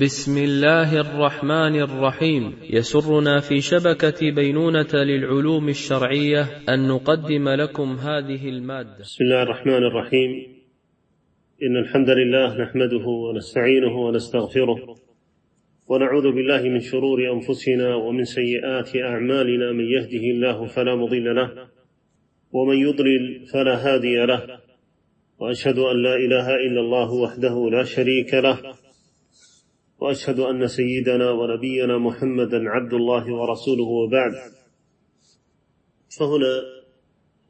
بسم الله الرحمن الرحيم. يسرنا في شبكة بينونة للعلوم الشرعية أن نقدم لكم هذه المادة. بسم الله الرحمن الرحيم. إن الحمد لله نحمده ونستعينه ونستغفره ونعوذ بالله من شرور أنفسنا ومن سيئات أعمالنا. من يهده الله فلا مضل له ومن يضلل فلا هادي له. وأشهد أن لا إله إلا الله وحده لا شريك له وأشهد أن سيدنا ونبينا محمدا عبد الله ورسوله وبعد. فهنا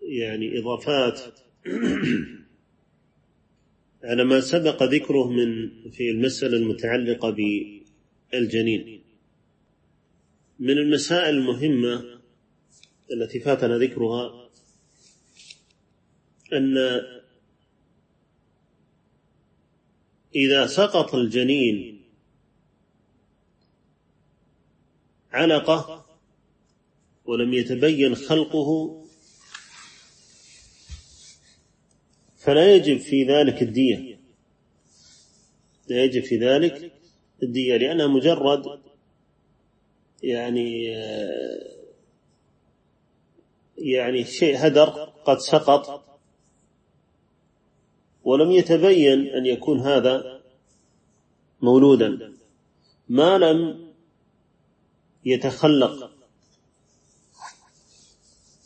يعني إضافات على ما سبق ذكره من في المسألة المتعلقة بالجنين. من المسائل المهمة التي فاتنا ذكرها أن إذا سقط الجنين علقة ولم يتبين خلقه فلا يجب في ذلك الدية. لا يجب في ذلك الدية لأنها مجرد يعني يعني شيء هدر قد سقط. ولم يتبين أن يكون هذا مولودا. ما لم يتخلق.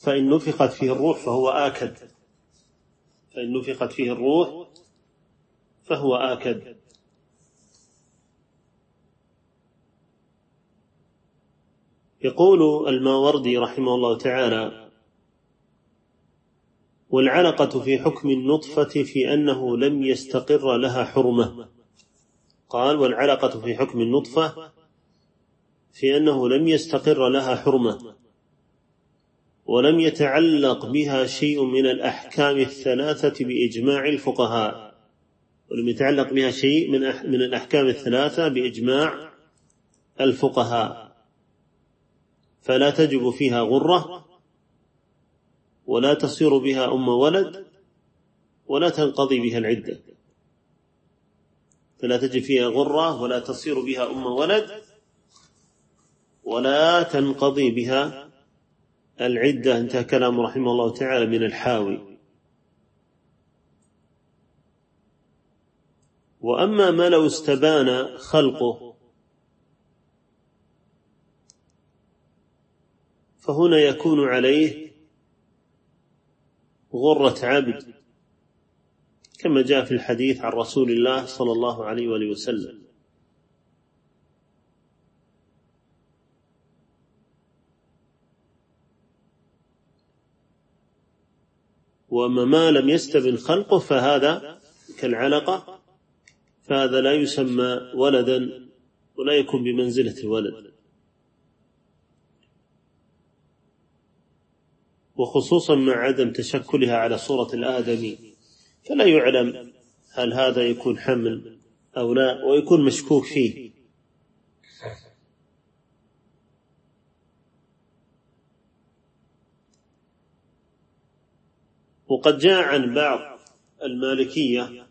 فإن نفخت فيه الروح فهو آكد. فإن نفخت فيه الروح فهو آكد. يقول الماوردي رحمه الله تعالى والعلقة في حكم النطفة في أنه لم يستقر لها حرمة. قال والعلقة في حكم النطفة في أنه لم يستقر لها حرمة ولم يتعلق بها شيء من الأحكام الثلاثة بإجماع الفقهاء ولم يتعلق بها شيء من من الأحكام الثلاثة بإجماع الفقهاء. فلا تجب فيها غرة ولا تصير بها أم ولد ولا تنقضي بها العدة. فلا تجب فيها غرة ولا تصير بها أم ولد ولا تنقضي بها العدة انتهى كلام رحمه الله تعالى من الحاوي. وأما ما لو استبان خلقه فهنا يكون عليه غرة عبد كما جاء في الحديث عن رسول الله صلى الله عليه وآله وسلم. وأما ما لم يستبن خلقه فهذا كالعلقة فهذا لا يسمى ولدا ولا يكون بمنزلة الولد. وخصوصا مع عدم تشكلها على صورة الآدمي فلا يعلم هل هذا يكون حمل أو لا ويكون مشكوك فيه. وقد جاء عن بعض المالكية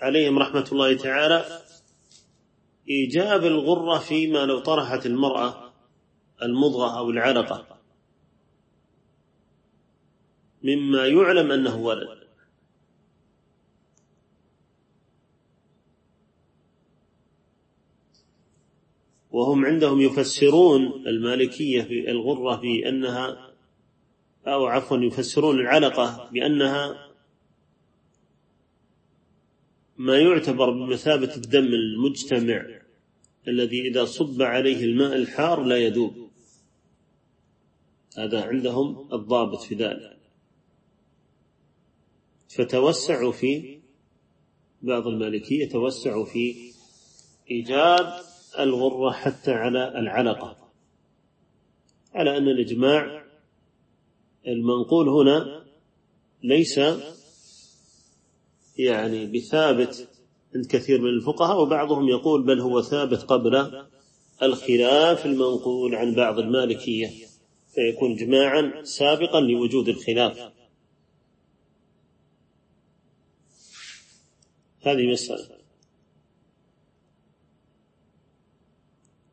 عليهم رحمة الله تعالى إيجاب الغرة فيما لو طرحت المرأة المضغة أو العلقة مما يعلم أنه ولد. وهم عندهم يفسرون المالكية في الغرة بأنها أو عفوا يفسرون العلقة بأنها ما يعتبر بمثابة الدم المجتمع الذي إذا صب عليه الماء الحار لا يذوب. هذا عندهم الضابط في ذلك. فتوسعوا في بعض المالكية توسعوا في إيجاد الغرة حتى على العلقة. على أن الإجماع المنقول هنا ليس يعني بثابت عند كثير من الفقهاء وبعضهم يقول بل هو ثابت قبل الخلاف المنقول عن بعض المالكية فيكون جماعا سابقا لوجود الخلاف. هذه مسألة.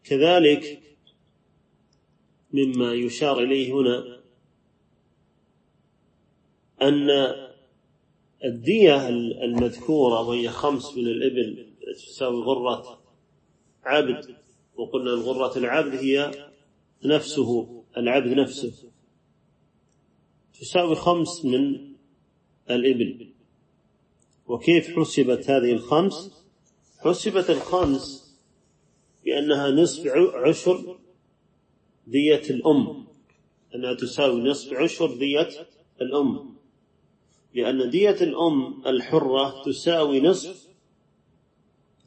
كذلك مما يشار إليه هنا أن الدية المذكورة وهي خمس من الإبل تساوي غرة عبد وقلنا الغرة العبد هي نفسه العبد نفسه تساوي خمس من الإبل. وكيف حسبت هذه الخمس؟ حسبت الخمس بأنها نصف عشر دية الأم أنها تساوي نصف عشر دية الأم. لأن دية الأم الحرة تساوي نصف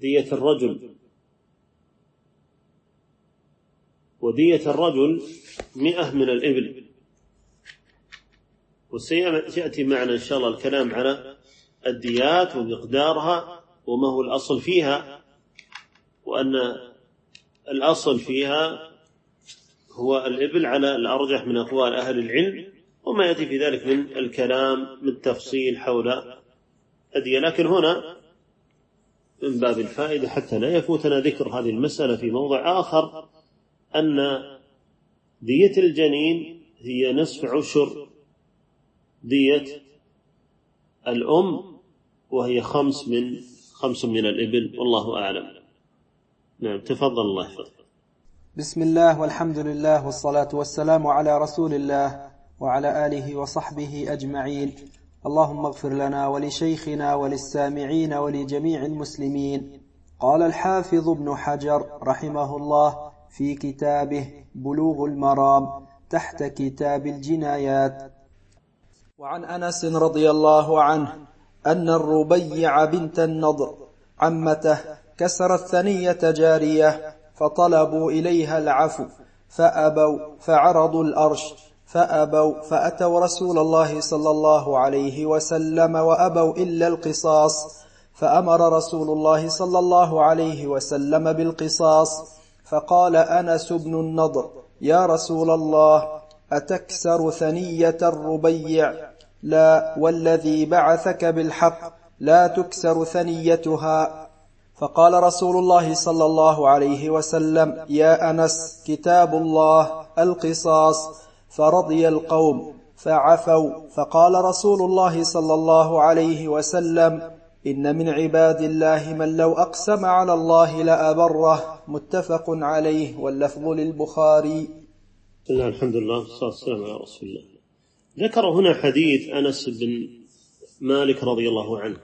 دية الرجل. ودية الرجل مئة من الإبل. وسيأتي معنا إن شاء الله الكلام على الديات ومقدارها وما هو الأصل فيها وأن الأصل فيها هو الإبل على الأرجح من أقوال أهل العلم. وما يأتي في ذلك من الكلام من تفصيل حول الدية لكن هنا من باب الفائدة حتى لا يفوتنا ذكر هذه المسألة في موضع آخر أن دية الجنين هي نصف عشر دية الأم وهي خمس من خمس من الإبل. والله أعلم. نعم تفضل الله. يحفظك بسم الله والحمد لله والصلاة والسلام على رسول الله. وعلى آله وصحبه أجمعين. اللهم اغفر لنا ولشيخنا وللسامعين ولجميع المسلمين. قال الحافظ ابن حجر رحمه الله في كتابه بلوغ المرام تحت كتاب الجنايات. وعن أنس رضي الله عنه أن الربيع بنت النضر عمته كسرت ثنية جارية فطلبوا إليها العفو فأبوا فعرضوا الأرش فأبوا فأتوا رسول الله صلى الله عليه وسلم وأبوا إلا القصاص فأمر رسول الله صلى الله عليه وسلم بالقصاص فقال أنس بن النضر يا رسول الله أتكسر ثنية الربيع؟ لا والذي بعثك بالحق لا تكسر ثنيتها. فقال رسول الله صلى الله عليه وسلم يا أنس كتاب الله القصاص. فرضي القوم فعفوا فقال رسول الله صلى الله عليه وسلم إن من عباد الله من لو أقسم على الله لأبره. متفق عليه واللفظ للبخاري. بسم الله الحمد لله والصلاة والسلام على رسول الله. ذكر هنا حديث أنس بن مالك رضي الله عنه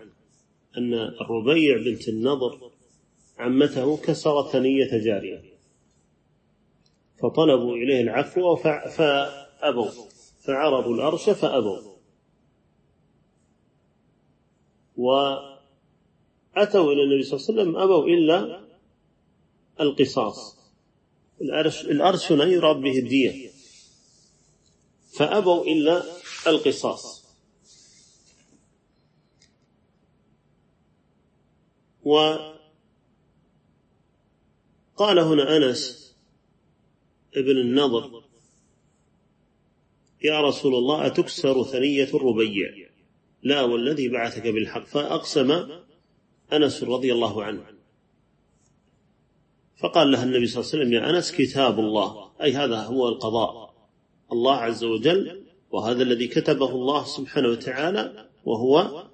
أن الربيع بنت النضر عمته كسرت ثنية جارية فطلبوا إليه العفو فأبوا. فعرضوا الأرش فأبوا. وأتوا إلى النبي صلى الله عليه وسلم أبوا إلا القصاص. الأرش, الأرش هنا يراد به الدية. فأبوا إلا القصاص. وقال هنا أنس ابن النضر يا رسول الله أتكسر ثنية الربيع؟ لا والذي بعثك بالحق. فأقسم أنس رضي الله عنه. فقال لها النبي صلى الله عليه وسلم يا أنس كتاب الله. أي هذا هو القضاء. الله عز وجل وهذا الذي كتبه الله سبحانه وتعالى وهو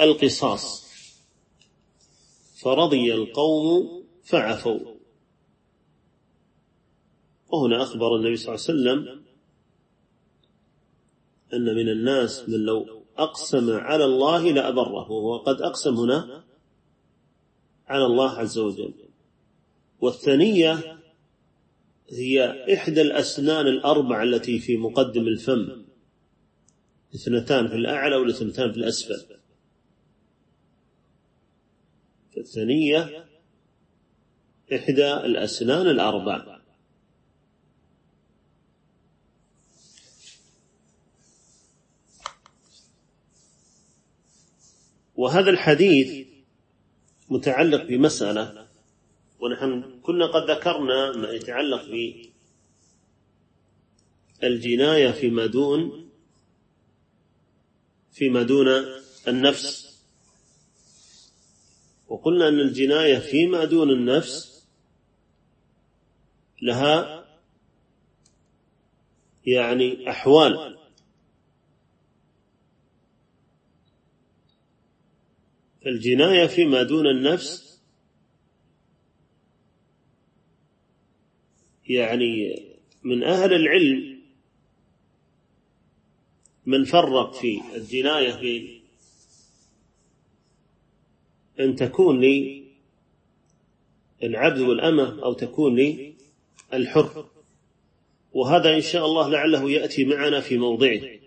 القصاص. فرضي القوم فعفوا. وهنا أخبر النبي صلى الله عليه وسلم أن من الناس من لو أقسم على الله لأبره وهو قد أقسم هنا على الله عز وجل. والثنية هي إحدى الأسنان الأربع التي في مقدم الفم اثنتان في الأعلى والاثنتان في الأسفل. الثنية إحدى الأسنان الأربع. وهذا الحديث متعلق بمسألة ونحن كنا قد ذكرنا ما يتعلق بالجناية فيما دون فيما دون النفس. وقلنا أن الجناية فيما دون النفس لها يعني أحوال. الجناية فيما دون النفس يعني من أهل العلم من فرق في الجناية بين أن تكون لي العبد والأمة أو تكون لي الحر. وهذا إن شاء الله لعله يأتي معنا في موضعه.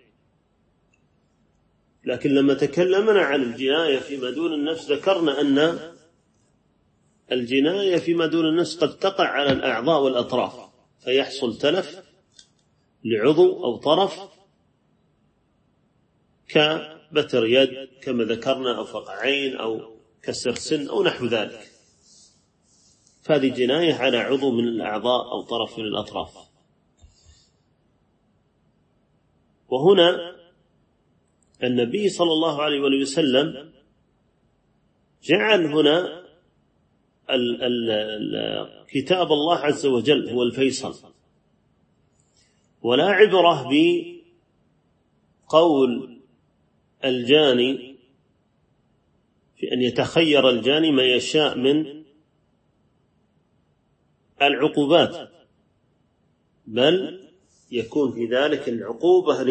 لكن لما تكلمنا عن الجناية فيما دون النفس ذكرنا أن الجناية فيما دون النفس قد تقع على الأعضاء والأطراف فيحصل تلف لعضو أو طرف كبتر يد كما ذكرنا أو فقع عين أو كسر سن أو نحو ذلك. فهذه جناية على عضو من الأعضاء أو طرف من الأطراف. وهنا النبي صلى الله عليه وسلم جعل هنا ال ال كتاب الله عز وجل هو الفيصل. ولا عبرة بقول الجاني في أن يتخير الجاني ما يشاء من العقوبات بل يكون في ذلك العقوبة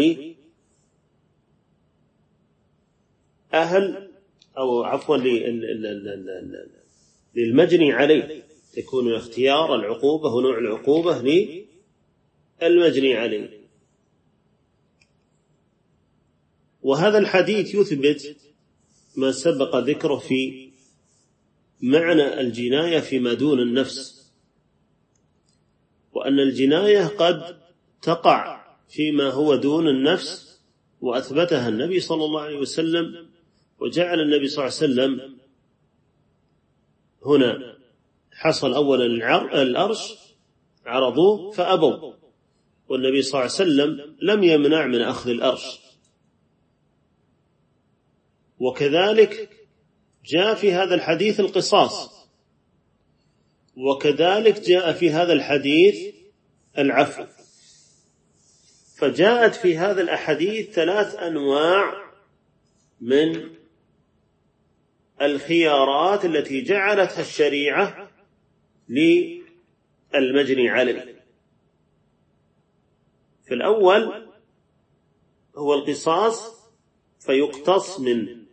لأهل أو عفوا للمجني عليه. يكون اختيار العقوبة ونوع العقوبة للمجني عليه. وهذا الحديث يثبت ما سبق ذكره في معنى الجناية فيما دون النفس وأن الجناية قد تقع فيما هو دون النفس وأثبتها النبي صلى الله عليه وسلم وجعل النبي صلى الله عليه وسلم هنا حصل أولا الأرش عرضوه فأبوا. والنبي صلى الله عليه وسلم لم يمنع من أخذ الأرش. وكذلك جاء في هذا الحديث القصاص. وكذلك جاء في هذا الحديث العفو. فجاءت في هذا الأحاديث ثلاث أنواع من الخيارات التي جعلتها الشريعة للمجني عليه في الأول هو القصاص فيقتص من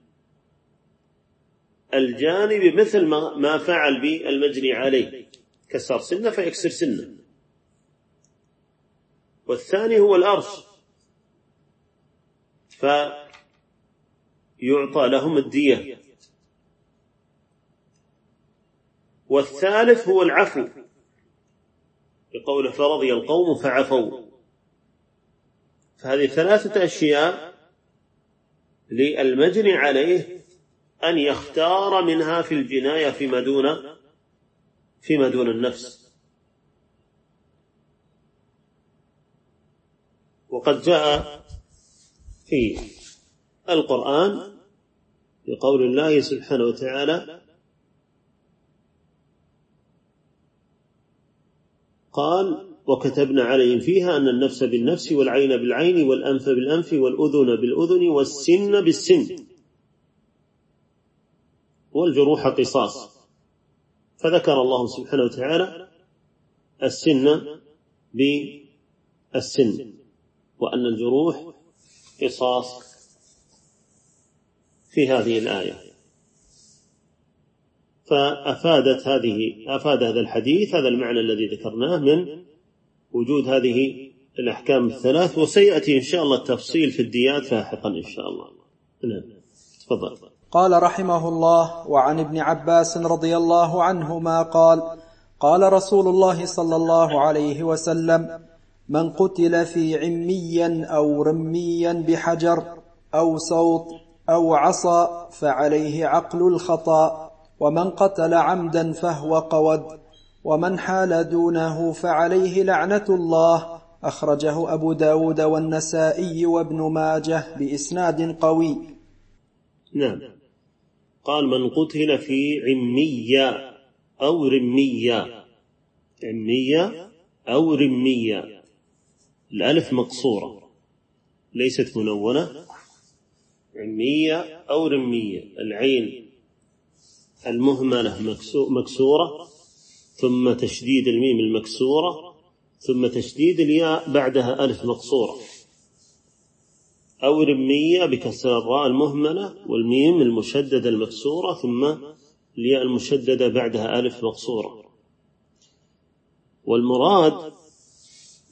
الجانب مثل ما فعل بالمجني عليه كسر سنة فيكسر سنة. والثاني هو الأرش فيعطى لهم الدية. والثالث هو العفو. بقوله فرضي القوم فعفوا. فهذه ثلاثة أشياء للمجني عليه أن يختار منها في الجناية فيما دون فيما دون النفس. وقد جاء في القرآن بقول الله سبحانه وتعالى قال وكتبنا عليهم فيها أن النفس بالنفس والعين بالعين والأنف بالأنف والأذن بالأذن والسن بالسن والجروح قصاص. فذكر الله سبحانه وتعالى السن بالسن وأن الجروح قصاص في هذه الآية. فأفادت هذه أفاد هذا الحديث هذا المعنى الذي ذكرناه من وجود هذه الأحكام الثلاث وسيأتي إن شاء الله التفصيل في الديات لاحقا إن شاء الله. نعم. تفضل. قال رحمه الله وعن ابن عباس رضي الله عنهما قال قال رسول الله صلى الله عليه وسلم من قتل في عميا أو رميا بحجر أو صوت أو عصا فعليه عقل الخطأ ومن قتل عمدا فهو قود ومن حال دونه فعليه لعنة الله. أخرجه أبو داود والنسائي وابن ماجه بإسناد قوي. نعم. قال من قتل في عمية أو رمية. عمية أو رمية. الألف مقصورة. ليست منونة. رمية أو رمية. العين. المهملة مكسورة ثم تشديد الميم المكسورة ثم تشديد الياء بعدها ألف مقصورة. أو رمية بكسر الراء المهملة والميم المشددة المكسورة ثم الياء المشددة بعدها ألف مقصورة. والمراد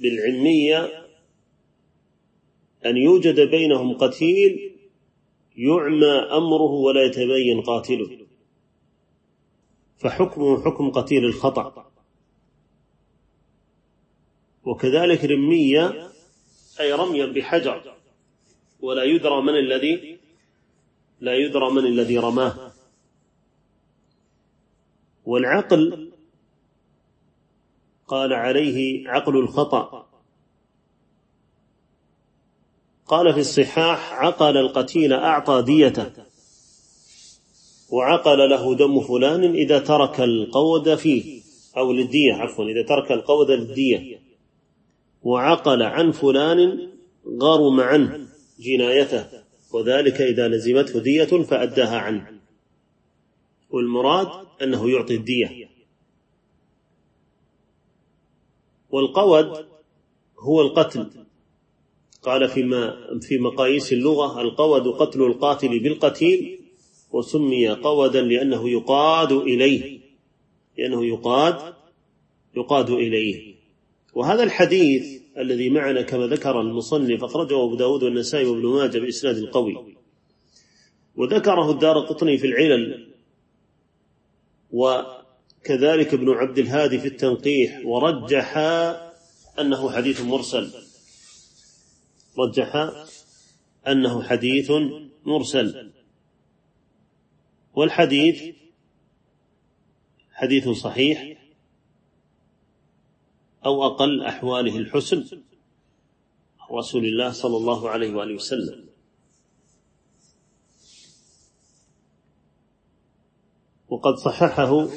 بالعلمية أن يوجد بينهم قتيل يعمى أمره ولا يتبين قاتله. فحكمه حكم قتيل الخطأ. وكذلك رمية أي رميا بحجر. ولا يدرى من الذي لا يدرى من الذي رماه. والعقل قال عليه عقل الخطأ. قال في الصحاح عقل القتيل أعطى ديته. وعقل له دم فلان إذا ترك القود فيه أو للدية عفوا إذا ترك القود للدية. وعقل عن فلان غرم عنه جنايته وذلك إذا لزمته دية فأداها عنه. والمراد أنه يعطي الدية. والقود هو القتل. قال فيما في مقاييس اللغة القود قتل القاتل بالقتيل وسمي قودا لأنه يقاد إليه لأنه يقاد يقاد إليه. وهذا الحديث الذي معنا كما ذكر المصنف أخرجه أبو داود والنسائي وابن ماجه بإسناد قوي. وذكره الدار قطني في العلل وكذلك ابن عبد الهادي في التنقيح ورجح أنه حديث مرسل. رجح أنه حديث مرسل. والحديث حديث صحيح أو أقل أحواله الحسن رسول الله صلى الله عليه وآله وسلم. وقد صححه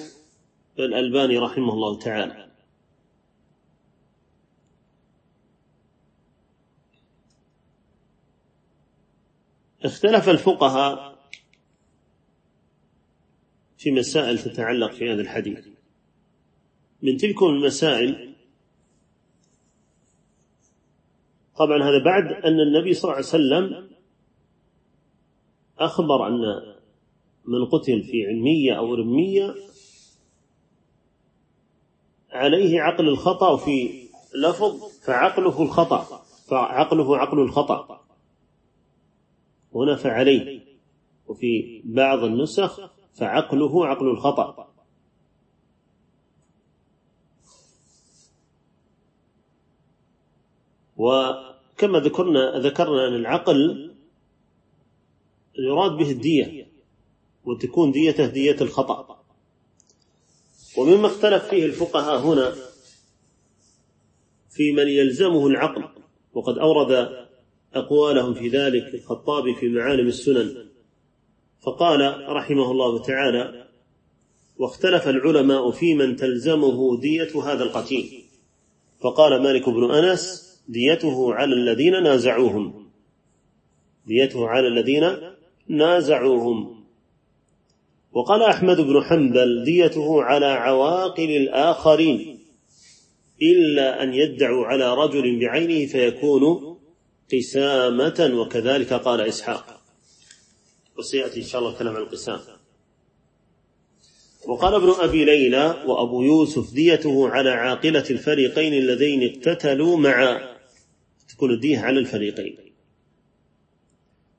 الألباني رحمه الله تعالى. اختلف الفقهاء في مسائل تتعلق في هذا الحديث. من تلك المسائل طبعا هذا بعد أن النبي صلى الله عليه وسلم أخبر أن من قتل في علمية أو رمية عليه عقل الخطأ وفي لفظ فعقله الخطأ فعقله عقل الخطأ. هنا فعليه. وفي بعض النسخ فعقله عقل الخطأ. وكما ذكرنا ذكرنا أن العقل يراد به الدية وتكون ديته دية الخطأ. ومما اختلف فيه الفقهاء هنا في من يلزمه العقل وقد أورد أقوالهم في ذلك الخطابي في معالم السنن. فقال رحمه الله تعالى واختلف العلماء في من تلزمه دية هذا القتيل. فقال مالك بن أنس ديته على الذين نازعوهم. ديته على الذين نازعوهم. وقال أحمد بن حنبل ديته على عواقل الآخرين إلا أن يدعوا على رجل بعينه فيكون قسامة وكذلك قال إسحاق. وسيأتي إن شاء الله كلام عن القسام. وقال ابن أبي ليلى وأبو يوسف ديته على عاقلة الفريقين اللذين اقتتلوا مع تكون الدية على الفريقين.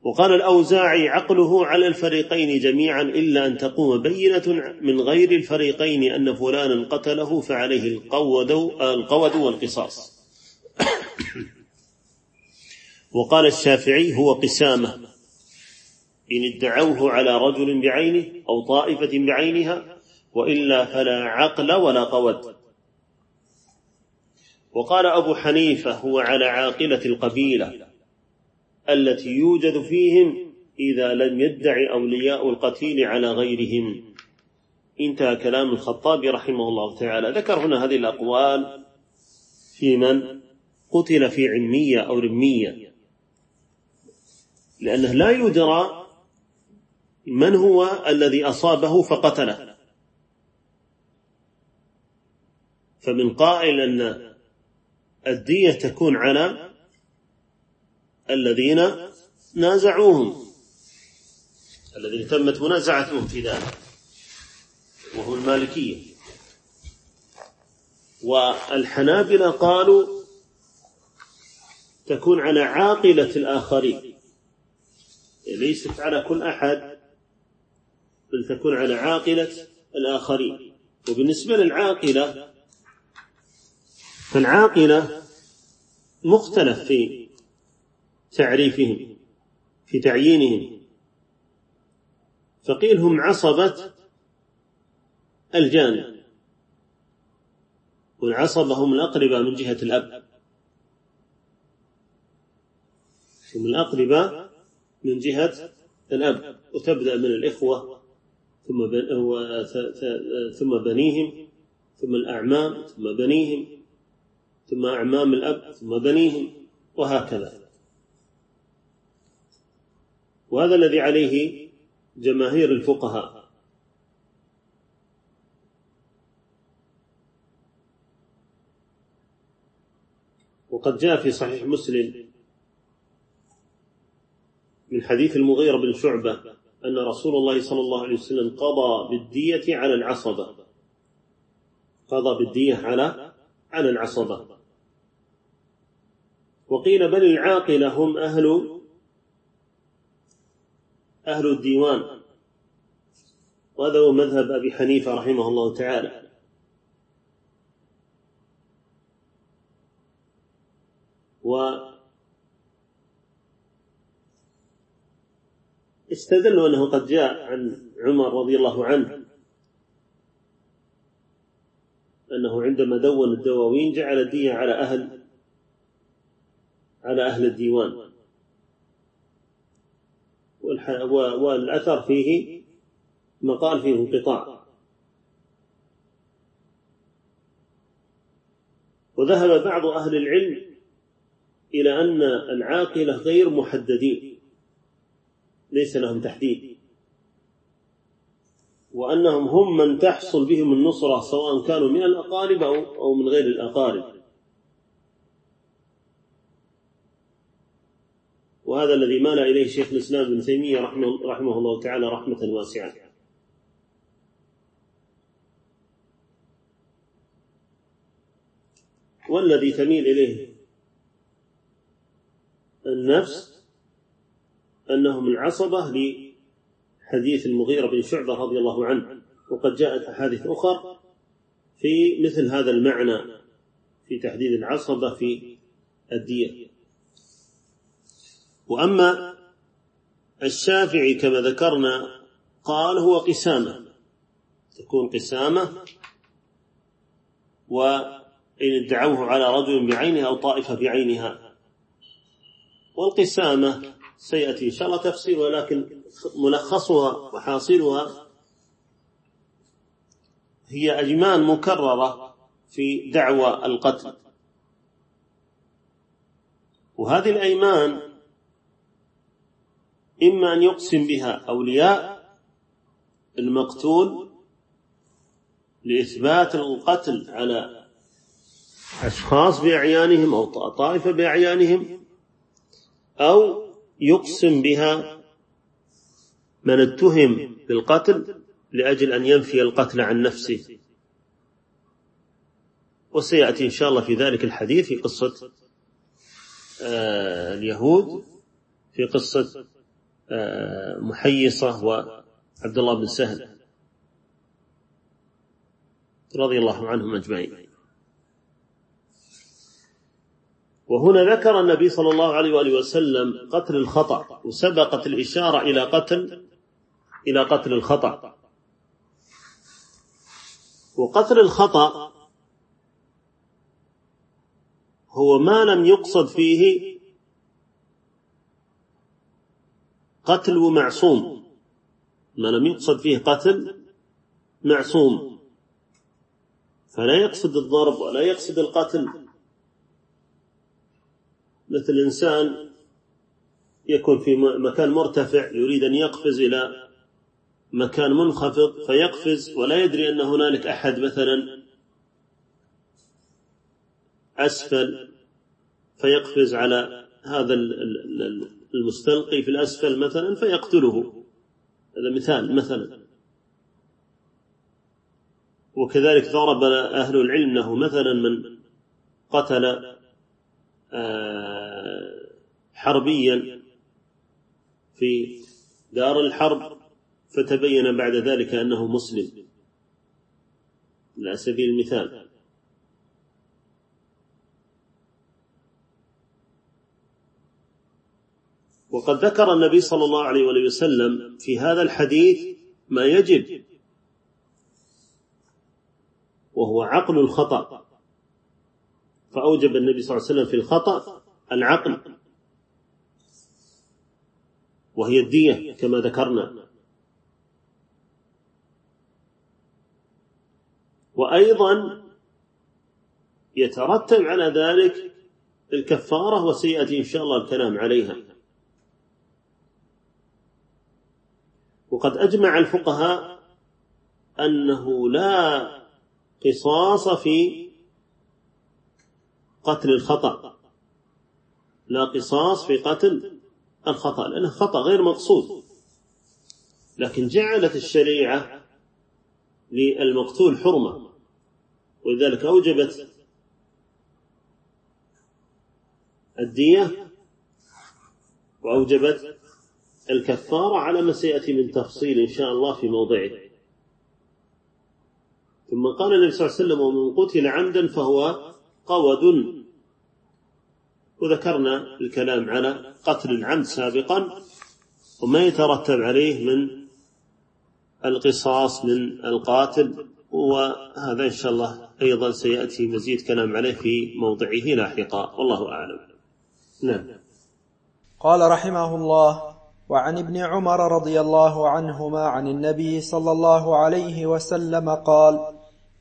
وقال الأوزاعي عقله على الفريقين جميعا إلا أن تقوم بينة من غير الفريقين أن فلانا قتله فعليه القود القود والقصاص. وقال الشافعي هو قسامة. إن ادعوه على رجل بعينه أو طائفة بعينها وإلا فلا عقل ولا قود وقال أبو حنيفة هو على عاقلة القبيلة التي يوجد فيهم إذا لم يدع أولياء القتيل على غيرهم. انتهى كلام الخطابي رحمه الله تعالى. ذكر هنا هذه الأقوال في من قتل في عمية أو رمية لأنه لا يدرى من هو الذي أصابه فقتله؟ فمن قائل أن الدية تكون على الذين نازعوهم. الذين تمت منازعتهم في ذلك وهو المالكية. والحنابلة قالوا تكون على عاقلة الآخرين. ليست على كل أحد. بل تكون على عاقلة الآخرين. وبالنسبة للعاقلة فالعاقلة مختلف في تعريفهم في تعيينهم. فقيل هم عصبة الجانب والعصبة هم الأقرباء من جهة الأب. هم الأقرباء من جهة الأب. وتبدأ من الإخوة. ثم ثم بنيهم ثم الأعمام ثم بنيهم ثم أعمام الأب ثم بنيهم وهكذا. وهذا الذي عليه جماهير الفقهاء. وقد جاء في صحيح مسلم من حديث المغيرة بن شعبة أن رسول الله صلى الله عليه وسلم قضى بالدية على العصبة. قضى بالدية على على العصبة. وقيل بل العاقلة هم أهل أهل الديوان. وهذا هو مذهب أبي حنيفة رحمه الله تعالى. و استدلوا أنه قد جاء عن عمر رضي الله عنه. أنه عندما دون الدواوين جعل الدية على أهل على أهل الديوان. والأثر فيه مقال فيه انقطاع. وذهب بعض أهل العلم إلى أن العاقلة غير محددين. ليس لهم تحديد. وأنهم هم من تحصل بهم النصرة سواء كانوا من الأقارب أو من غير الأقارب. وهذا الذي مال إليه شيخ الإسلام ابن تيمية رحمه, رحمه الله تعالى رحمة واسعة. والذي تميل إليه النفس أنهم العصبة لحديث المغيرة بن شعبة رضي الله عنه. وقد جاءت أحاديث أخرى في مثل هذا المعنى في تحديد العصبة في الدية. وأما الشافعي كما ذكرنا قال هو قسامة. تكون قسامة وإن ادعوه على رجل بعينه أو طائفة بعينها. والقسامة سيأتي. إن شاء الله تفسير ولكن ملخصها وحاصلها هي أجمان مكررة في دعوى القتل. وهذه الأيمان إما أن يقسم بها أولياء المقتول لإثبات القتل على أشخاص بأعيانهم أو طائفة بأعيانهم أو يقسم بها من اتهم بالقتل لأجل أن ينفي القتل عن نفسه. وسيأتي إن شاء الله في ذلك الحديث في قصة آه، اليهود في قصة آه، محيصة وعبد الله بن سهل رضي الله عنهم أجمعين. وهنا ذكر النبي صلى الله عليه وآله وسلم قتل الخطأ وسبقت الإشارة إلى قتل إلى قتل الخطأ. وقتل الخطأ هو ما لم يقصد فيه قتل معصوم ما لم يقصد فيه قتل معصوم. فلا يقصد الضرب ولا يقصد القتل. مثل إنسان يكون في مكان مرتفع يريد أن يقفز إلى مكان منخفض فيقفز ولا يدري أن هنالك أحد مثلا أسفل فيقفز على هذا المستلقي في الأسفل مثلا فيقتله. هذا مثال مثلا. وكذلك ضرب أهل العلم أنه مثلا من قتل حربيا في دار الحرب فتبين بعد ذلك أنه مسلم. على سبيل المثال. وقد ذكر النبي صلى الله عليه وسلم في هذا الحديث ما يجب وهو عقل الخطأ. فأوجب النبي صلى الله عليه وسلم في الخطأ العقل. وهي الدية كما ذكرنا. وأيضا يترتب على ذلك الكفارة وسيأتي إن شاء الله الكلام عليها. وقد أجمع الفقهاء أنه لا قصاص في قتل الخطأ. لا قصاص في قتل الخطأ لأنه خطأ غير مقصود. لكن جعلت الشريعة للمقتول حرمة ولذلك أوجبت الدية وأوجبت الكفارة على ما سيأتي من تفصيل إن شاء الله في موضعه. ثم قال النبي صلى الله عليه وسلم ومن قتل عمدا فهو قود وذكرنا الكلام على قتل العمد سابقا وما يترتب عليه من القصاص من القاتل وهذا إن شاء الله أيضا سيأتي مزيد كلام عليه في موضعه لاحقا والله أعلم. نعم. قال رحمه الله وعن ابن عمر رضي الله عنهما عن النبي صلى الله عليه وسلم قال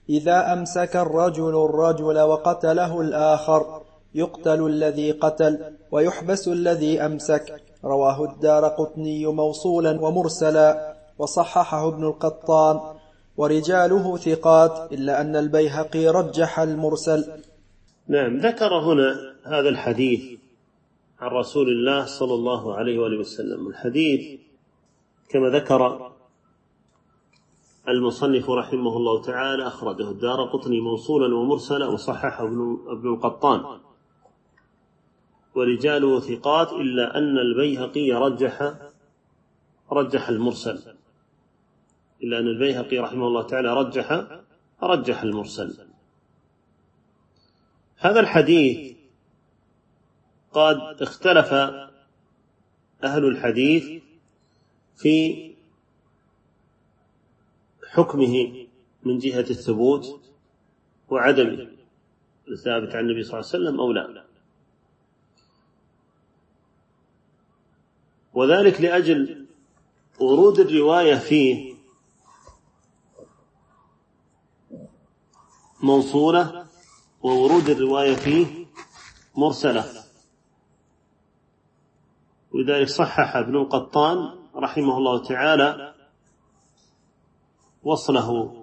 إذا أمسك الرجل الرجل وقتله الآخر يقتل الذي قتل ويحبس الذي أمسك. رواه الدار قطني موصولا ومرسلا. وصححه ابن القطان. ورجاله ثقات إلا أن البيهقي رجح المرسل. نعم ذكر هنا هذا الحديث عن رسول الله صلى الله عليه وآله وسلم. الحديث كما ذكر المصنف رحمه الله تعالى أخرجه الدار قطني موصولا ومرسلا وصححه ابن القطان. ورجاله ثقات إلا أن البيهقي رجح رجح المرسل. إلا أن البيهقي رحمه الله تعالى رجح رجح المرسل. هذا الحديث قد اختلف أهل الحديث في حكمه من جهة الثبوت وعدمه الثابت عن النبي صلى الله عليه وسلم أو لا. وذلك لأجل ورود الرواية فيه موصولة وورود الرواية فيه مرسلة. ولذلك صحح ابن القطان رحمه الله تعالى وصله.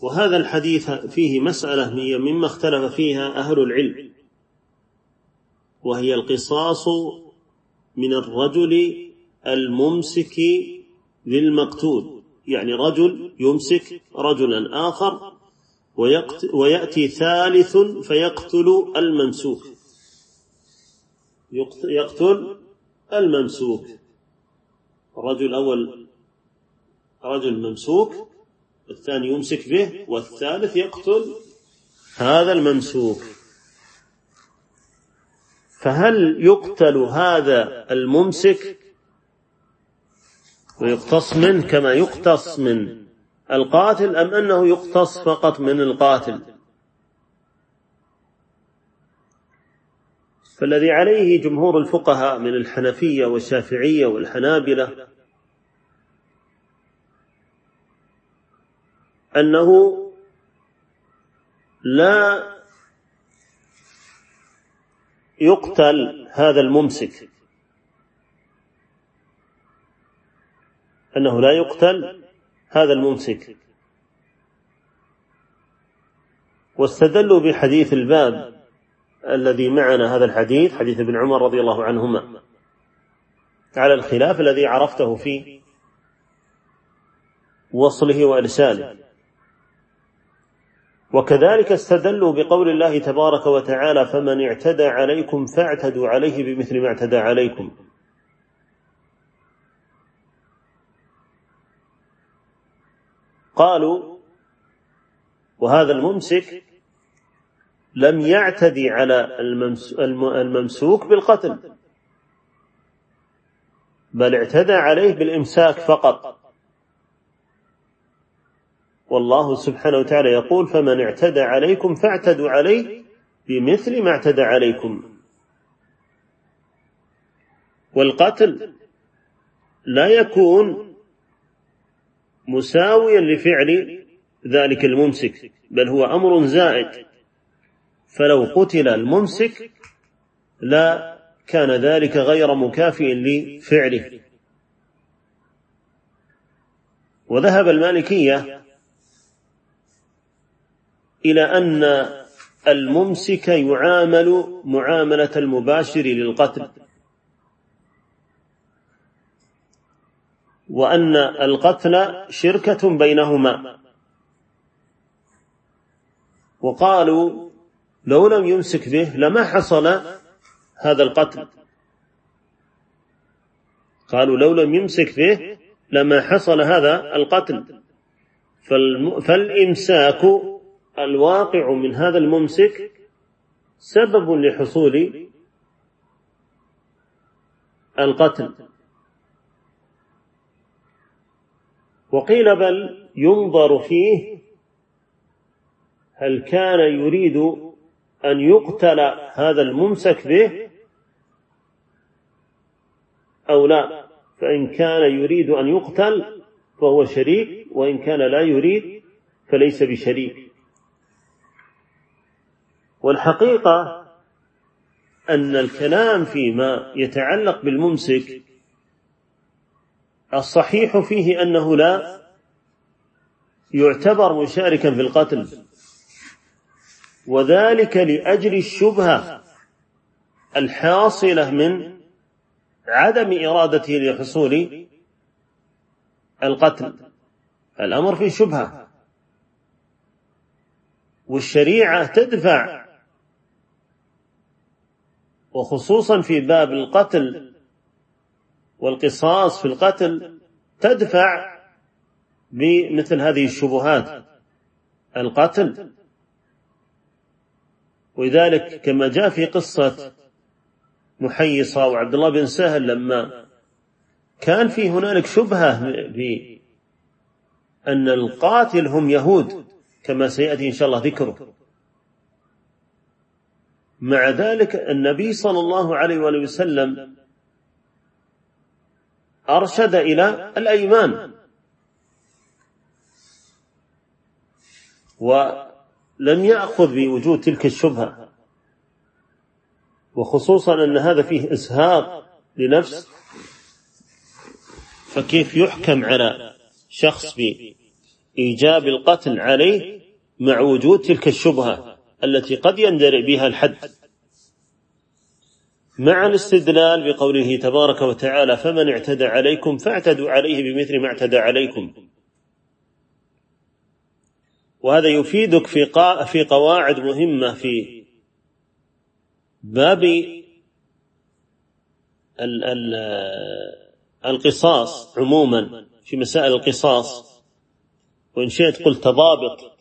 وهذا الحديث فيه مسألة مما اختلف فيها أهل العلم. وهي القصاص من الرجل الممسك للمقتول يعني رجل يمسك رجلا آخر ويأتي ثالث فيقتل الممسوك يقتل الممسوك الرجل الأول رجل ممسوك الثاني يمسك به والثالث يقتل هذا الممسوك فهل يقتل هذا الممسك؟ ويقتص منه كما يقتص من القاتل أم أنه يقتص فقط من القاتل؟ فالذي عليه جمهور الفقهاء من الحنفية والشافعية والحنابلة أنه لا يقتل هذا الممسك. أنه لا يقتل هذا الممسك. واستدلوا بحديث الباب الذي معنا هذا الحديث حديث ابن عمر رضي الله عنهما على الخلاف الذي عرفته في وصله وإرساله. وكذلك استدلوا بقول الله تبارك وتعالى فمن اعتدى عليكم فاعتدوا عليه بمثل ما اعتدى عليكم. قالوا وهذا الممسك لم يعتدي على الممسوك بالقتل بل اعتدى عليه بالإمساك فقط. والله سبحانه وتعالى يقول فمن اعتدى عليكم فاعتدوا عليه بمثل ما اعتدى عليكم. والقتل لا يكون مساويا لفعل ذلك الممسك بل هو أمر زائد. فلو قتل الممسك لا كان ذلك غير مكافئ لفعله. وذهب المالكية إلى أن الممسك يعامل معاملة المباشر للقتل. وأن القتل شركة بينهما. وقالوا لو لم يمسك به لما حصل هذا القتل. قالوا لو لم يمسك به لما حصل هذا القتل. فالإمساك الواقع من هذا الممسك سبب لحصول القتل. وقيل بل ينظر فيه هل كان يريد أن يقتل هذا الممسك به أو لا. فإن كان يريد أن يقتل فهو شريك وإن كان لا يريد فليس بشريك. والحقيقة أن الكلام فيما يتعلق بالممسك الصحيح فيه أنه لا يعتبر مشاركا في القتل وذلك لأجل الشبهة الحاصلة من عدم إرادته لحصول القتل. الأمر فيه شبهة والشريعة تدفع وخصوصا في باب القتل والقصاص في القتل تدفع بمثل هذه الشبهات. القتل. ولذلك كما جاء في قصة محيصة وعبد الله بن سهل لما كان في هنالك شبهة بأن القاتل هم يهود كما سيأتي إن شاء الله ذكره. مع ذلك النبي صلى الله عليه وآله وسلم أرشد إلى الأيمان. ولم يأخذ بوجود تلك الشبهة. وخصوصا أن هذا فيه إسهاق لنفس فكيف يحكم على شخص بإيجاب القتل عليه مع وجود تلك الشبهة؟ التي قد يندرئ بها الحد. مع الاستدلال بقوله تبارك وتعالى فمن اعتدى عليكم فاعتدوا عليه بمثل ما اعتدى عليكم. وهذا يفيدك في في قواعد مهمة في باب القصاص عموما في مسائل القصاص. وإن شئت قلت ضابط.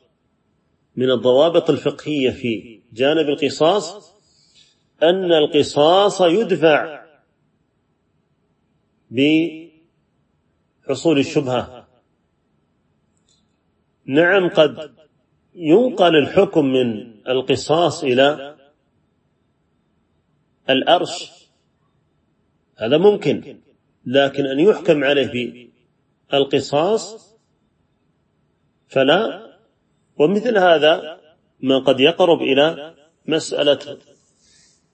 من الضوابط الفقهية في جانب القصاص أن القصاص يدفع بحصول الشبهة. نعم قد ينقل الحكم من القصاص إلى الأرش. هذا ممكن لكن أن يحكم عليه بالقصاص فلا ومثل هذا ما قد يقرب إلى مسألة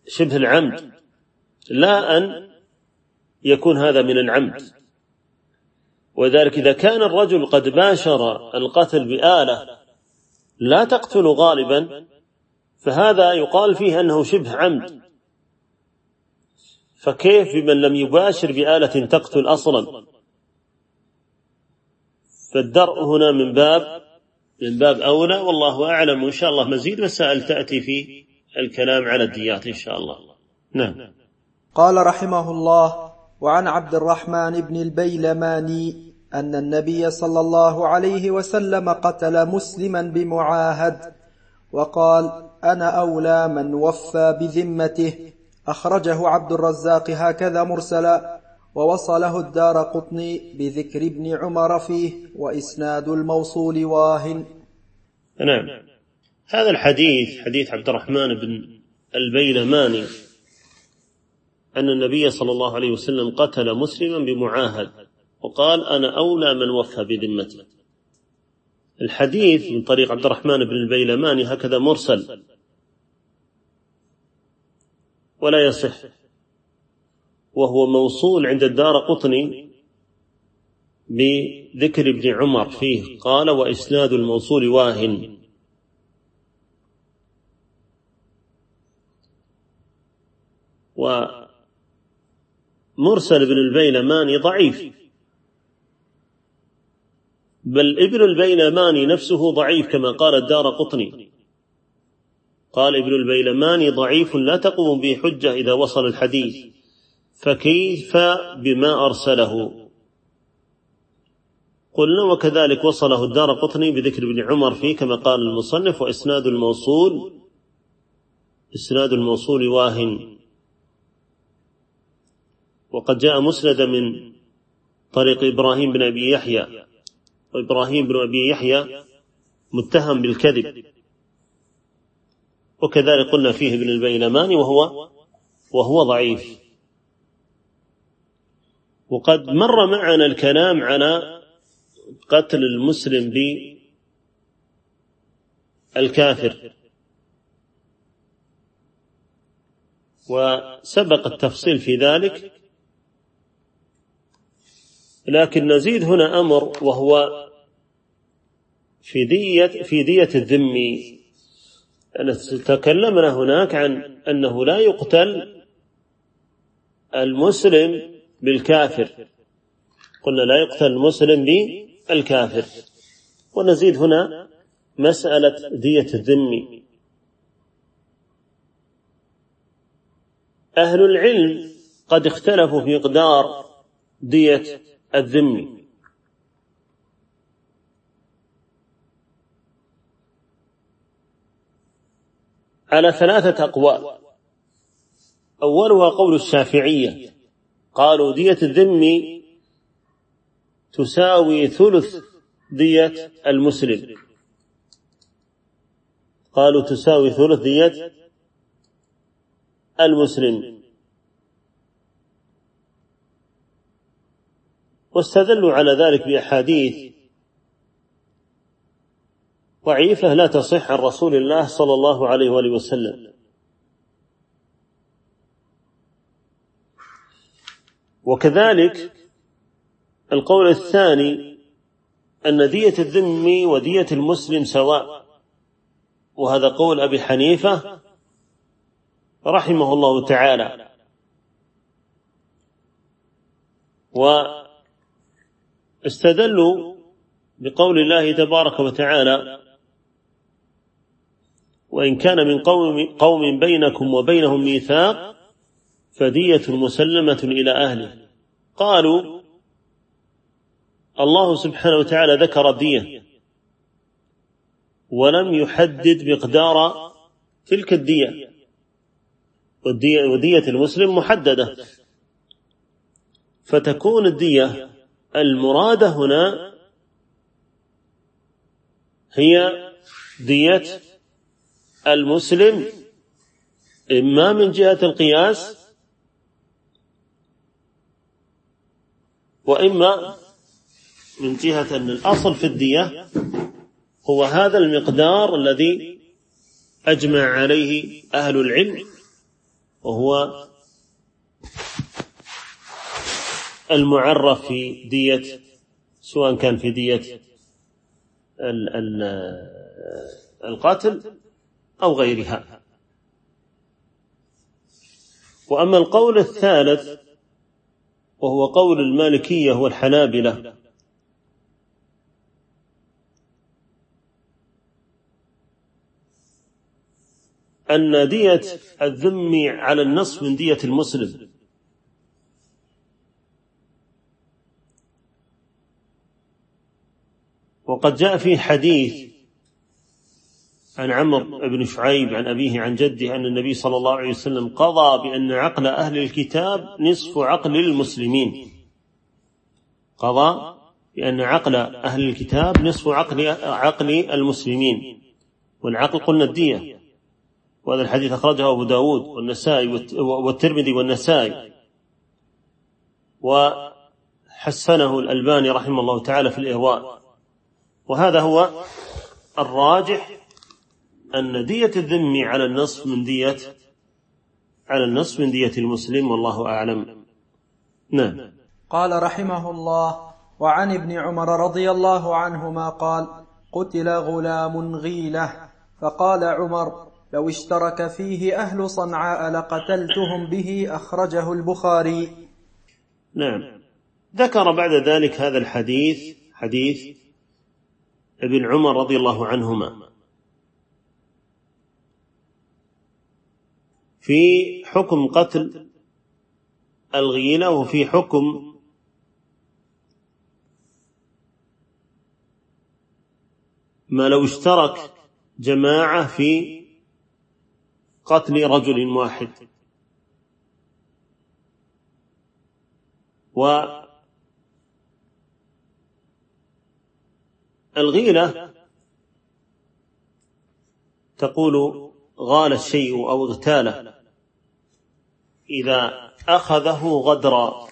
شبه العمد. لا أن يكون هذا من العمد. وذلك إذا كان الرجل قد باشر القتل بآلة لا تقتل غالبا فهذا يقال فيه أنه شبه عمد. فكيف بمن لم يباشر بآلة تقتل أصلا؟ فالدرء هنا من باب من باب أولى والله أعلم وإن شاء الله مزيد مسائل تأتي في الكلام على الديات إن شاء الله. نعم. قال رحمه الله وعن عبد الرحمن بن البيلماني أن النبي صلى الله عليه وسلم قتل مسلما بمعاهد وقال أنا أولى من وفى بذمته أخرجه عبد الرزاق هكذا مرسلا. ووصله الدار قطني بذكر ابن عمر فيه وإسناد الموصول واهن. نعم. هذا الحديث حديث عبد الرحمن بن البيلماني أن النبي صلى الله عليه وسلم قتل مسلما بمعاهد وقال أنا أولى من وفى بذمته الحديث من طريق عبد الرحمن بن البيلماني هكذا مرسل. ولا يصح. وهو موصول عند الدار قطني بذكر ابن عمر فيه. قال وإسناد الموصول واهن. ومرسل بن البيلماني ضعيف. بل ابن البيلماني نفسه ضعيف كما قال الدار قطني. قال ابن البيلماني ضعيف لا تقوم به حجة إذا وصل الحديث. فكيف بما أرسله؟ قلنا وكذلك وصله الدار قطني بذكر ابن عمر فيه كما قال المصنف وإسناد الموصول إسناد الموصول واهن. وقد جاء مسند من طريق إبراهيم بن أبي يحيى. وإبراهيم بن أبي يحيى متهم بالكذب. وكذلك قلنا فيه ابن البيلماني وهو وهو ضعيف. وقد مر معنا الكلام على قتل المسلم بالكافر وسبق التفصيل في ذلك لكن نزيد هنا أمر وهو في دية في دية الذمي تكلمنا هناك عن أنه لا يقتل المسلم بالكافر. قلنا لا يقتل المسلم بالكافر. ونزيد هنا مسألة دية الذمي أهل العلم قد اختلفوا في مقدار دية الذمي على ثلاثة أقوال. أولها قول الشافعية. قالوا دية الذم تساوي ثلث دية المسلم. قالوا تساوي ثلث دية المسلم. واستدلوا على ذلك بأحاديث ضعيفة لا تصح عن رسول الله صلى الله عليه وآله وسلم. وكذلك القول الثاني أن دية الذم ودية المسلم سواء وهذا قول أبي حنيفة رحمه الله تعالى. واستدلوا بقول الله تبارك وتعالى وإن كان من قوم, قوم بينكم وبينهم ميثاق فدية مسلمة إلى أهله. قالوا الله سبحانه وتعالى ذكر الدية ولم يحدد مقدار تلك الدية ودية المسلم محددة. فتكون الدية المرادة هنا هي دية المسلم إما من جهة القياس وإما من جهة أن الأصل في الدية هو هذا المقدار الذي أجمع عليه أهل العلم وهو المعرف في دية سواء كان في دية القاتل أو غيرها. وأما القول الثالث وهو قول المالكية والحنابلة. أن دية الذم على النصف من دية المسلم. وقد جاء في حديث عن عمرو بن شعيب عن أبيه عن جده أن النبي صلى الله عليه وسلم قضى بأن عقل أهل الكتاب نصف عقل المسلمين. قضى بأن عقل أهل الكتاب نصف عقل عقل المسلمين. والعقل قلنا الدية. وهذا الحديث أخرجه أبو داود والنسائي والترمذي والنسائي. وحسنه الألباني رحمه الله تعالى في الإرواء وهذا هو الراجح أن دية الذم على النصف من دية على النصف من دية المسلم والله أعلم. نعم. قال رحمه الله وعن ابن عمر رضي الله عنهما قال قتل غلام غيلة فقال عمر لو اشترك فيه أهل صنعاء لقتلتهم به أخرجه البخاري نعم. ذكر بعد ذلك هذا الحديث حديث ابن عمر رضي الله عنهما. في حكم قتل الغيلة وفي حكم ما لو اشترك جماعة في قتل رجل واحد. والغيلة تقول غال الشيء أو اغتاله. إذا أخذه غدرا.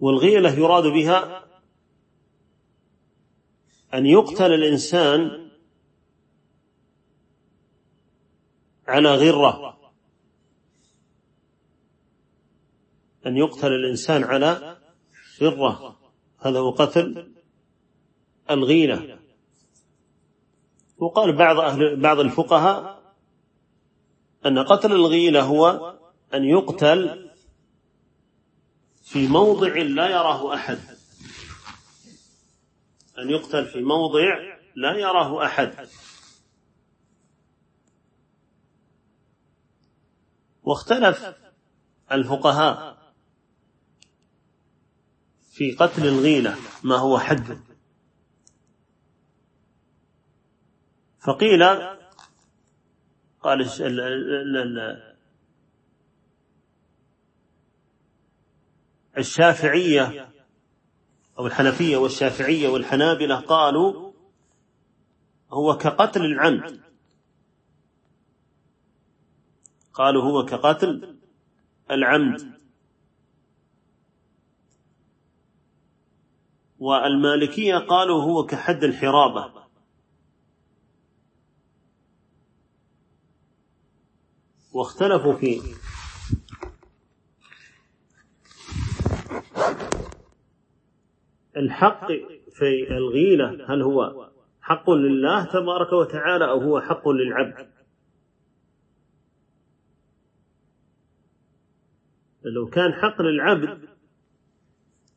والغيلة يراد بها أن يقتل الإنسان على غرة. أن يقتل الإنسان على غرة. هذا هو قتل الغيلة. وقال بعض أهل بعض الفقهاء أن قتل الغيلة هو أن يقتل في موضع لا يراه أحد. أن يقتل في موضع لا يراه أحد. واختلف الفقهاء في قتل الغيلة ما هو حد. فقيل قال الشافعية أو الحنفية والشافعية والحنابلة قالوا هو كقتل العمد. قالوا هو كقتل العمد. والمالكية قالوا هو كحد الحرابة. واختلفوا في الحق في الغيلة هل هو حق لله تبارك وتعالى أو هو حق للعبد؟ لو كان حق للعبد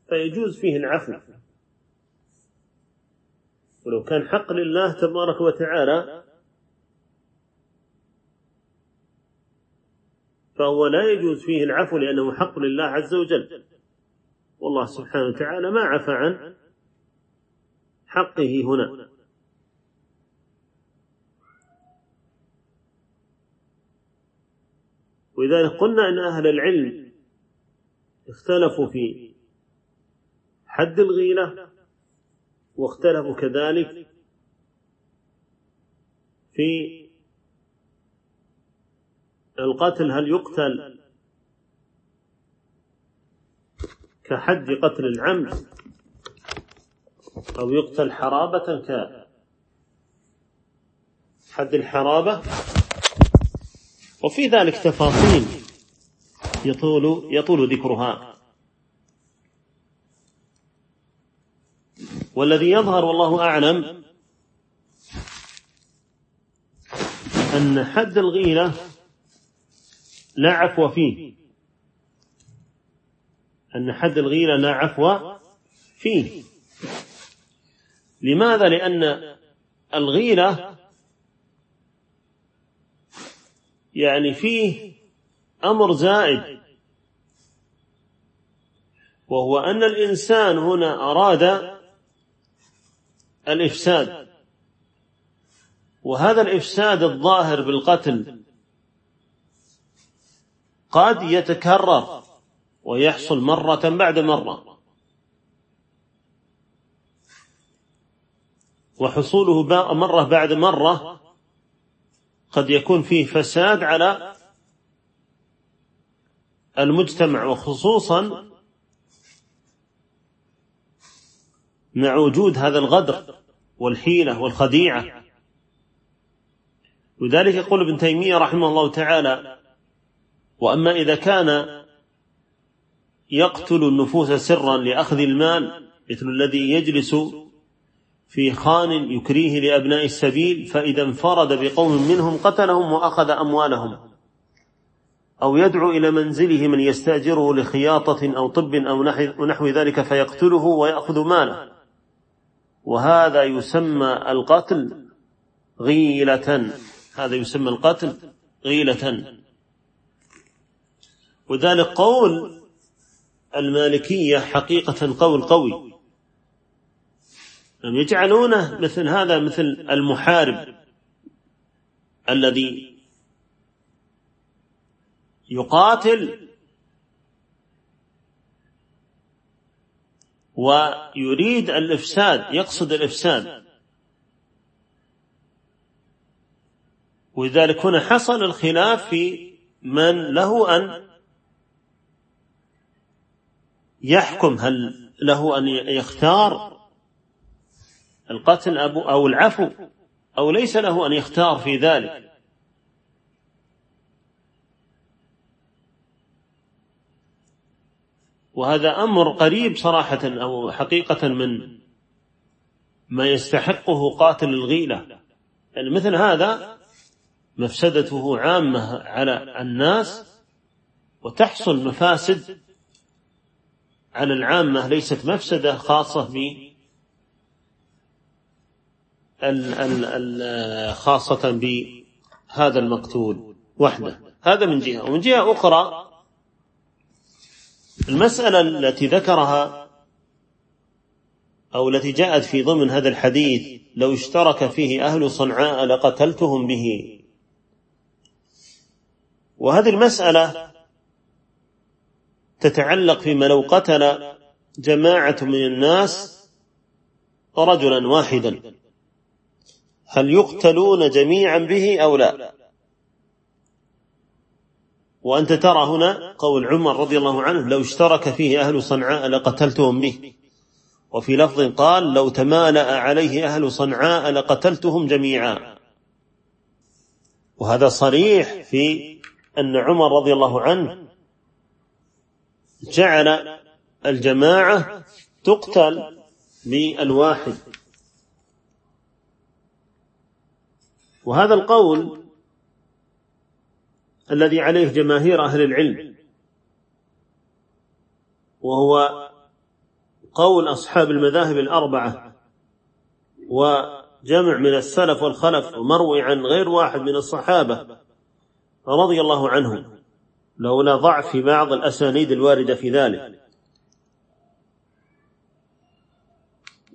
فيجوز فيه العفو. ولو كان حق لله تبارك وتعالى فهو لا يجوز فيه العفو لأنه حق لله عز وجل. والله سبحانه وتعالى ما عفى عن حقه هنا. ولذلك قلنا أن أهل العلم اختلفوا في حد الغيلة واختلفوا كذلك في القتل هل يقتل كحد قتل العمد أو يقتل حرابة ك حد الحرابة؟ وفي ذلك تفاصيل يطول يطول ذكرها. والذي يظهر والله أعلم أن حد الغيلة لا عفو فيه أن حد الغيلة لا عفو فيه لماذا؟ لأن الغيلة يعني فيه أمر زائد وهو أن الإنسان هنا أراد الإفساد وهذا الإفساد الظاهر بالقتل قد يتكرر ويحصل مرة بعد مرة. وحصوله مرة بعد مرة قد يكون فيه فساد على المجتمع وخصوصا مع وجود هذا الغدر والحيلة والخديعة. لذلك يقول ابن تيمية رحمه الله تعالى وأما إذا كان يقتل النفوس سرا لأخذ المال مثل الذي يجلس في خان يكريه لأبناء السبيل فإذا انفرد بقوم منهم قتلهم وأخذ أموالهم. أو يدعو إلى منزله من يستأجره لخياطة أو طب أو نحو ذلك فيقتله ويأخذ ماله. وهذا يسمى القتل غيلة. هذا يسمى القتل غيلة. وذلك قول المالكية حقيقة قول قوي. يجعلونه مثل هذا مثل المحارب الذي يقاتل ويريد الإفساد يقصد الإفساد. ولذلك هنا حصل الخلاف في من له أن يحكم هل له أن يختار القتل أو العفو أو ليس له أن يختار في ذلك. وهذا أمر قريب صراحة أو حقيقة من ما يستحقه قاتل الغيلة. يعني مثل هذا مفسدته عامة على الناس وتحصل مفاسد على العامة ليست مفسدة خاصة ب خاصة بهذا المقتول وحده. هذا من جهة. ومن جهة أخرى المسألة التي ذكرها أو التي جاءت في ضمن هذا الحديث لو اشترك فيه أهل صنعاء لقتلتهم به. وهذه المسألة تتعلق فيما لو قتل جماعة من الناس رجلا واحدا. هل يقتلون جميعا به أو لا؟ وأنت ترى هنا قول عمر رضي الله عنه لو اشترك فيه أهل صنعاء لقتلتهم به. وفي لفظ قال لو تمالأ عليه أهل صنعاء لقتلتهم جميعا. وهذا صريح في أن عمر رضي الله عنه جعل الجماعة تقتل بالواحد وهذا القول الذي عليه جماهير أهل العلم وهو قول أصحاب المذاهب الأربعة وجمع من السلف والخلف ومروي عن غير واحد من الصحابة رضي الله عنهم. لولا ضعف بعض الأسانيد الواردة في ذلك.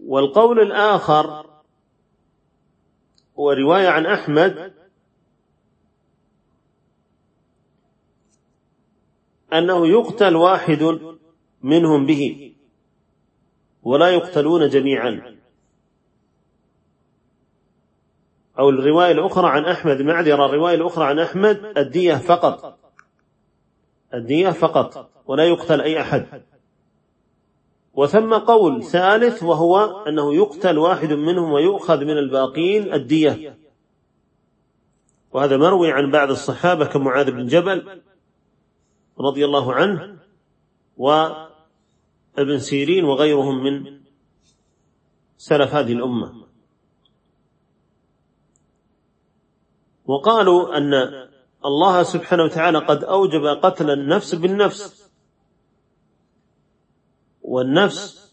والقول الآخر ورواية عن أحمد أنه يقتل واحد منهم به ولا يقتلون جميعا. أو الرواية الأخرى عن أحمد معذرة الرواية الأخرى عن أحمد الدية فقط. الدية فقط ولا يقتل أي أحد. وثم قول ثالث وهو أنه يقتل واحد منهم ويؤخذ من الباقين الدية. وهذا مروي عن بعض الصحابة كمعاذ بن جبل رضي الله عنه وابن سيرين وغيرهم من سلف هذه الأمة. وقالوا أن الله سبحانه وتعالى قد أوجب قتل النفس بالنفس. والنفس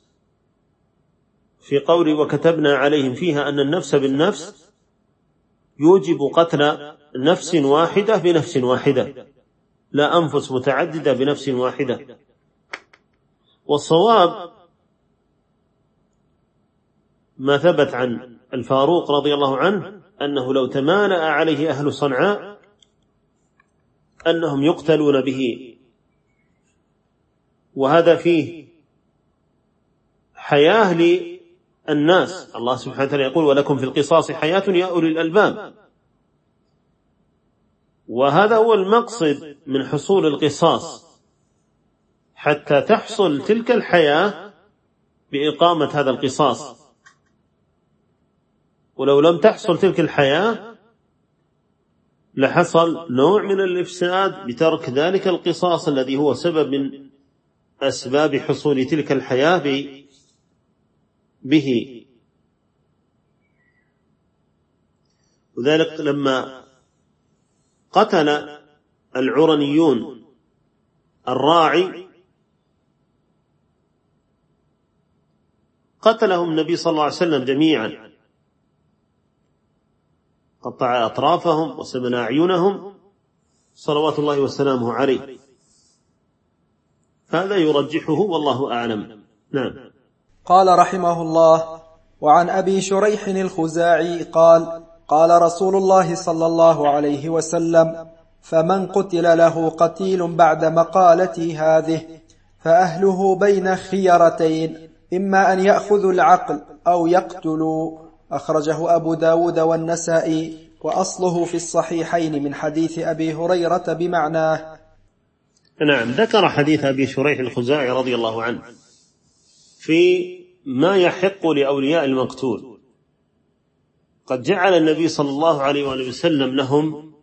في قول وكتبنا عليهم فيها أن النفس بالنفس يوجب قتل نفس واحدة بنفس واحدة لا أنفس متعددة بنفس واحدة. والصواب ما ثبت عن الفاروق رضي الله عنه أنه لو تمالأ عليه أهل صنعاء أنهم يقتلون به. وهذا فيه حياة للناس. الله سبحانه وتعالى يقول ولكم في القصاص حياة يا أولي الألباب. وهذا هو المقصد من حصول القصاص. حتى تحصل تلك الحياة بإقامة هذا القصاص. ولو لم تحصل تلك الحياة لحصل نوع من الإفساد بترك ذلك القصاص الذي هو سبب من أسباب حصول تلك الحياة به. وذلك لما قتل العرنيون الراعي قتلهم النبي صلى الله عليه وسلم جميعا. قطع أطرافهم وسمن أعينهم. صلوات الله وسلامه عليه. هذا يرجحه والله أعلم. نعم. قال رحمه الله وعن أبي شريح الخزاعي قال قال رسول الله صلى الله عليه وسلم فمن قتل له قتيل بعد مقالتي هذه فأهله بين خيرتين إما أن يأخذوا العقل أو يقتلوا. أخرجه أبو داود والنسائي وأصله في الصحيحين من حديث أبي هريرة بمعناه نعم ذكر حديث أبي شريح الخزاعي رضي الله عنه في ما يحق لأولياء المقتول. قد جعل النبي صلى الله عليه وآله وسلم لهم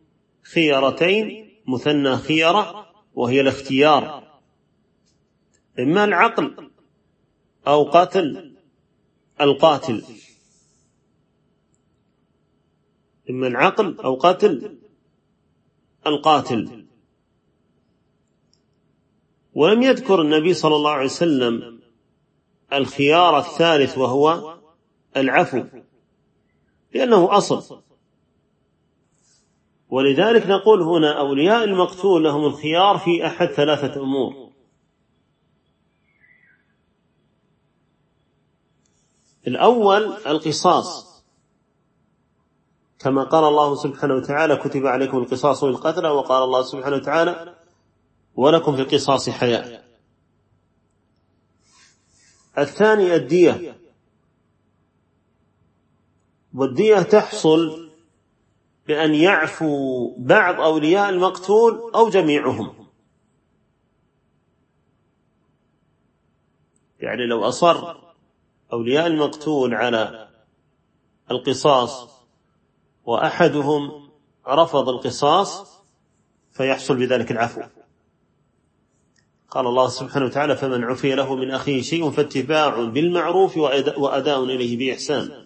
خيرتين مثنى خيرة وهي الاختيار إما العقل أو قتل القاتل. إما العقل أو قتل القاتل. ولم يذكر النبي صلى الله عليه وسلم الخيار الثالث وهو العفو لأنه أصل. ولذلك نقول هنا أولياء المقتول لهم الخيار في أحد ثلاثة أمور. الأول القصاص. كما قال الله سبحانه وتعالى كتب عليكم القصاص والقتل وقال الله سبحانه وتعالى ولكم في القصاص حياة الثاني الدية. والدية تحصل بأن يعفو بعض أولياء المقتول أو جميعهم. يعني لو أصر أولياء المقتول على القصاص وأحدهم رفض القصاص فيحصل بذلك العفو. قال الله سبحانه وتعالى فمن عفي له من أخيه شيء فاتباع بالمعروف وأداء إليه بإحسان.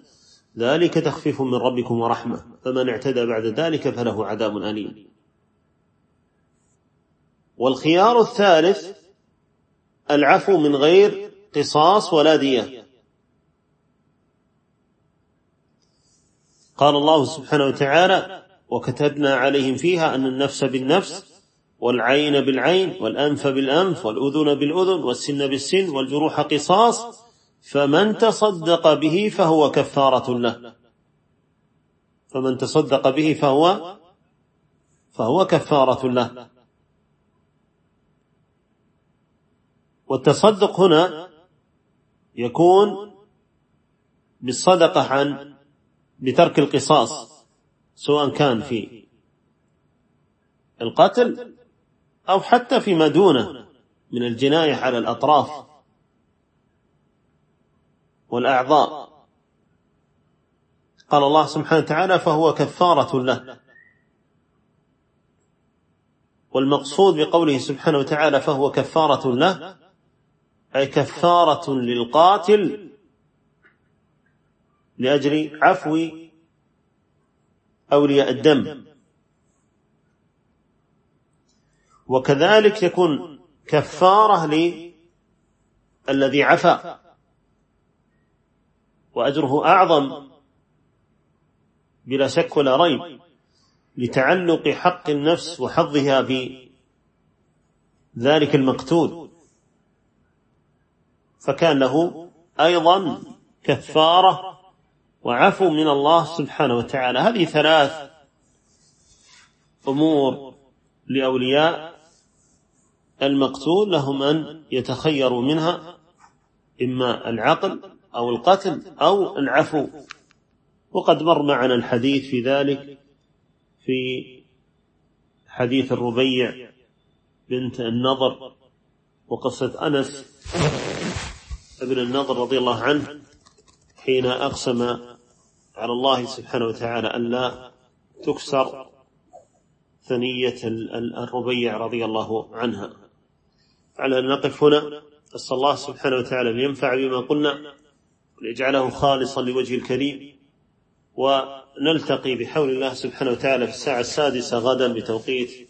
ذلك تخفيف من ربكم ورحمة. فمن اعتدى بعد ذلك فله عذاب أليم. والخيار الثالث العفو من غير قصاص ولا دية. قال الله سبحانه وتعالى وكتبنا عليهم فيها أن النفس بالنفس والعين بالعين والأنف بالأنف والأذن بالأذن والسن بالسن والجروح قصاص فمن تصدق به فهو كفارة له. فمن تصدق به فهو فهو كفارة له. والتصدق هنا يكون بالصدقة عن بترك القصاص سواء كان في القتل أو حتى فيما دونه من الجناية على الأطراف والأعضاء. قال الله سبحانه وتعالى فهو كفارة له. والمقصود بقوله سبحانه وتعالى فهو كفارة له أي كفارة للقاتل لأجل عفو أولياء الدم. وكذلك يكون كفارة للذي عفا. وأجره أعظم بلا شك ولا ريب لتعلق حق النفس وحظها في ذلك المقتول. فكان له أيضا كفارة وعفو من الله سبحانه وتعالى. هذه ثلاث أمور لأولياء المقتول لهم أن يتخيروا منها إما العقل أو القتل أو العفو. وقد مر معنا الحديث في ذلك في حديث الربيع بنت النضر وقصة أنس ابن النضر رضي الله عنه حين أقسم على الله سبحانه وتعالى أن لا تكسر ثنية الربيع رضي الله عنها. على أن نقف هنا أسأل الله سبحانه وتعالى أن ينفع بما قلنا ويجعله خالصا لوجه الكريم ونلتقي بحول الله سبحانه وتعالى في الساعة السادسة غدا بتوقيت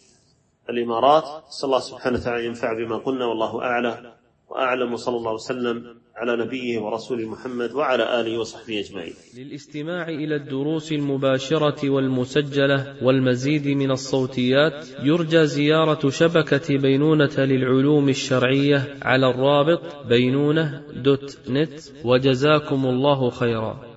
الإمارات. أسأل الله سبحانه وتعالى ينفع بما قلنا والله أعلى وأعلم صلى الله وسلم على نبيه ورسوله محمد وعلى آله وصحبه أجمعين. للاستماع إلى الدروس المباشرة والمسجلة والمزيد من الصوتيات يرجى زيارة شبكة بينونة للعلوم الشرعية على الرابط بينونة دوت نت وجزاكم الله خيرا.